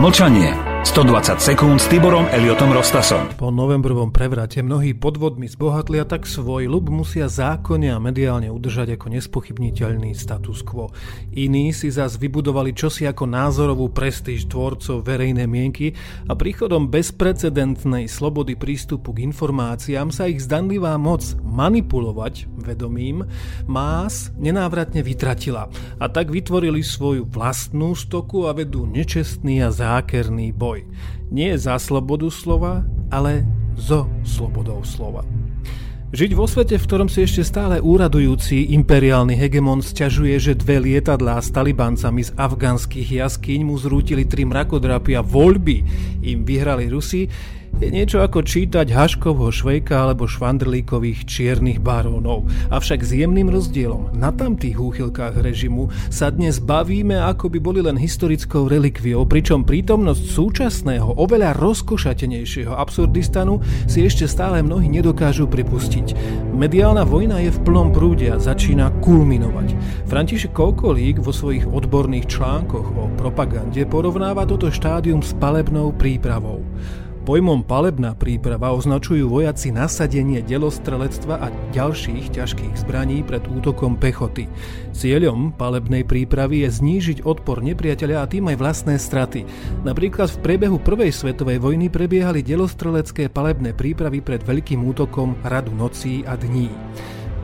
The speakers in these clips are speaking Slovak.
Mlčanie. 120 sekúnd s Tiborom Eliotom Rostasom. Po novembrovom prevrate mnohí podvodmi zbohatli a tak svoj ľub musia zákonne a mediálne udržať ako nespochybniteľný status quo. Iní si zas vybudovali čosi ako názorovú prestíž tvorcov verejnej mienky a príchodom bezprecedentnej slobody prístupu k informáciám sa ich zdanlivá moc manipulovať vedomím más nenávratne vytratila a tak vytvorili svoju vlastnú stoku a vedú nečestný a zákerný boj boj. Nie za slobodu slova, ale zo slobodou slova. Žiť vo svete, v ktorom si ešte stále úradujúci imperiálny hegemon sťažuje, že dve lietadlá s talibancami z afgánskych jaskyň mu zrútili tri mrakodrapy a voľby im vyhrali Rusi, je niečo ako čítať Haškovho Švejka alebo Švandrlíkových čiernych barónov. Avšak s jemným rozdielom, na tamtých úchylkách režimu sa dnes bavíme, ako by boli len historickou relikviou, pričom prítomnosť súčasného, oveľa rozkošatenejšieho absurdistanu si ešte stále mnohí nedokážu pripustiť. Mediálna vojna je v plnom prúde a začína kulminovať. František Kokolík vo svojich odborných článkoch o propagande porovnáva toto štádium s palebnou prípravou. Pojmom palebná príprava označujú vojaci nasadenie delostrelectva a ďalších ťažkých zbraní pred útokom pechoty. Cieľom palebnej prípravy je znížiť odpor nepriateľa a tým aj vlastné straty. Napríklad v priebehu Prvej svetovej vojny prebiehali delostrelecké palebné prípravy pred veľkým útokom radu nocí a dní.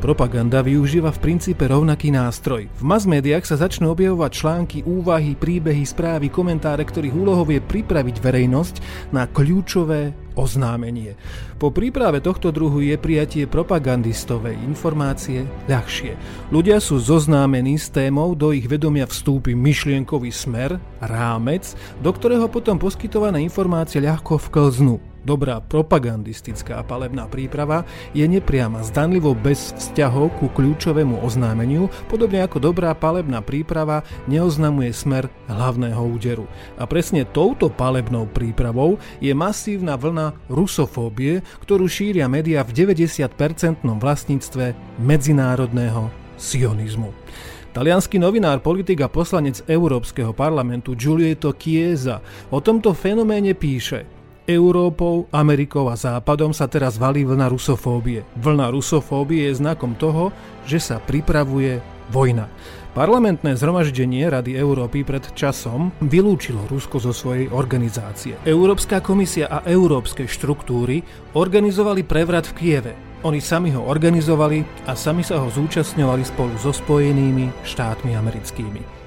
Propaganda využíva v princípe rovnaký nástroj. V mass sa začnú objavovať články, úvahy, príbehy, správy, komentáre, ktorých úlohou je pripraviť verejnosť na kľúčové oznámenie. Po príprave tohto druhu je prijatie propagandistovej informácie ľahšie. Ľudia sú zoznámení s témou, do ich vedomia vstúpi myšlienkový smer, rámec, do ktorého potom poskytované informácie ľahko vklznú. Dobrá propagandistická palebná príprava je nepriama, zdanlivo bez vzťahov ku kľúčovému oznámeniu, podobne ako dobrá palebná príprava neoznamuje smer hlavného úderu. A presne touto palebnou prípravou je masívna vlna rusofóbie, ktorú šíria médiá v 90% vlastníctve medzinárodného sionizmu. Talianský novinár, politik a poslanec Európskeho parlamentu Giulieto Chiesa o tomto fenoméne píše – Európou, Amerikou a Západom sa teraz valí vlna rusofóbie. Vlna rusofóbie je znakom toho, že sa pripravuje vojna. Parlamentné zhromaždenie Rady Európy pred časom vylúčilo Rusko zo svojej organizácie. Európska komisia a európske štruktúry organizovali prevrat v Kieve. Oni sami ho organizovali a sami sa ho zúčastňovali spolu so Spojenými štátmi americkými.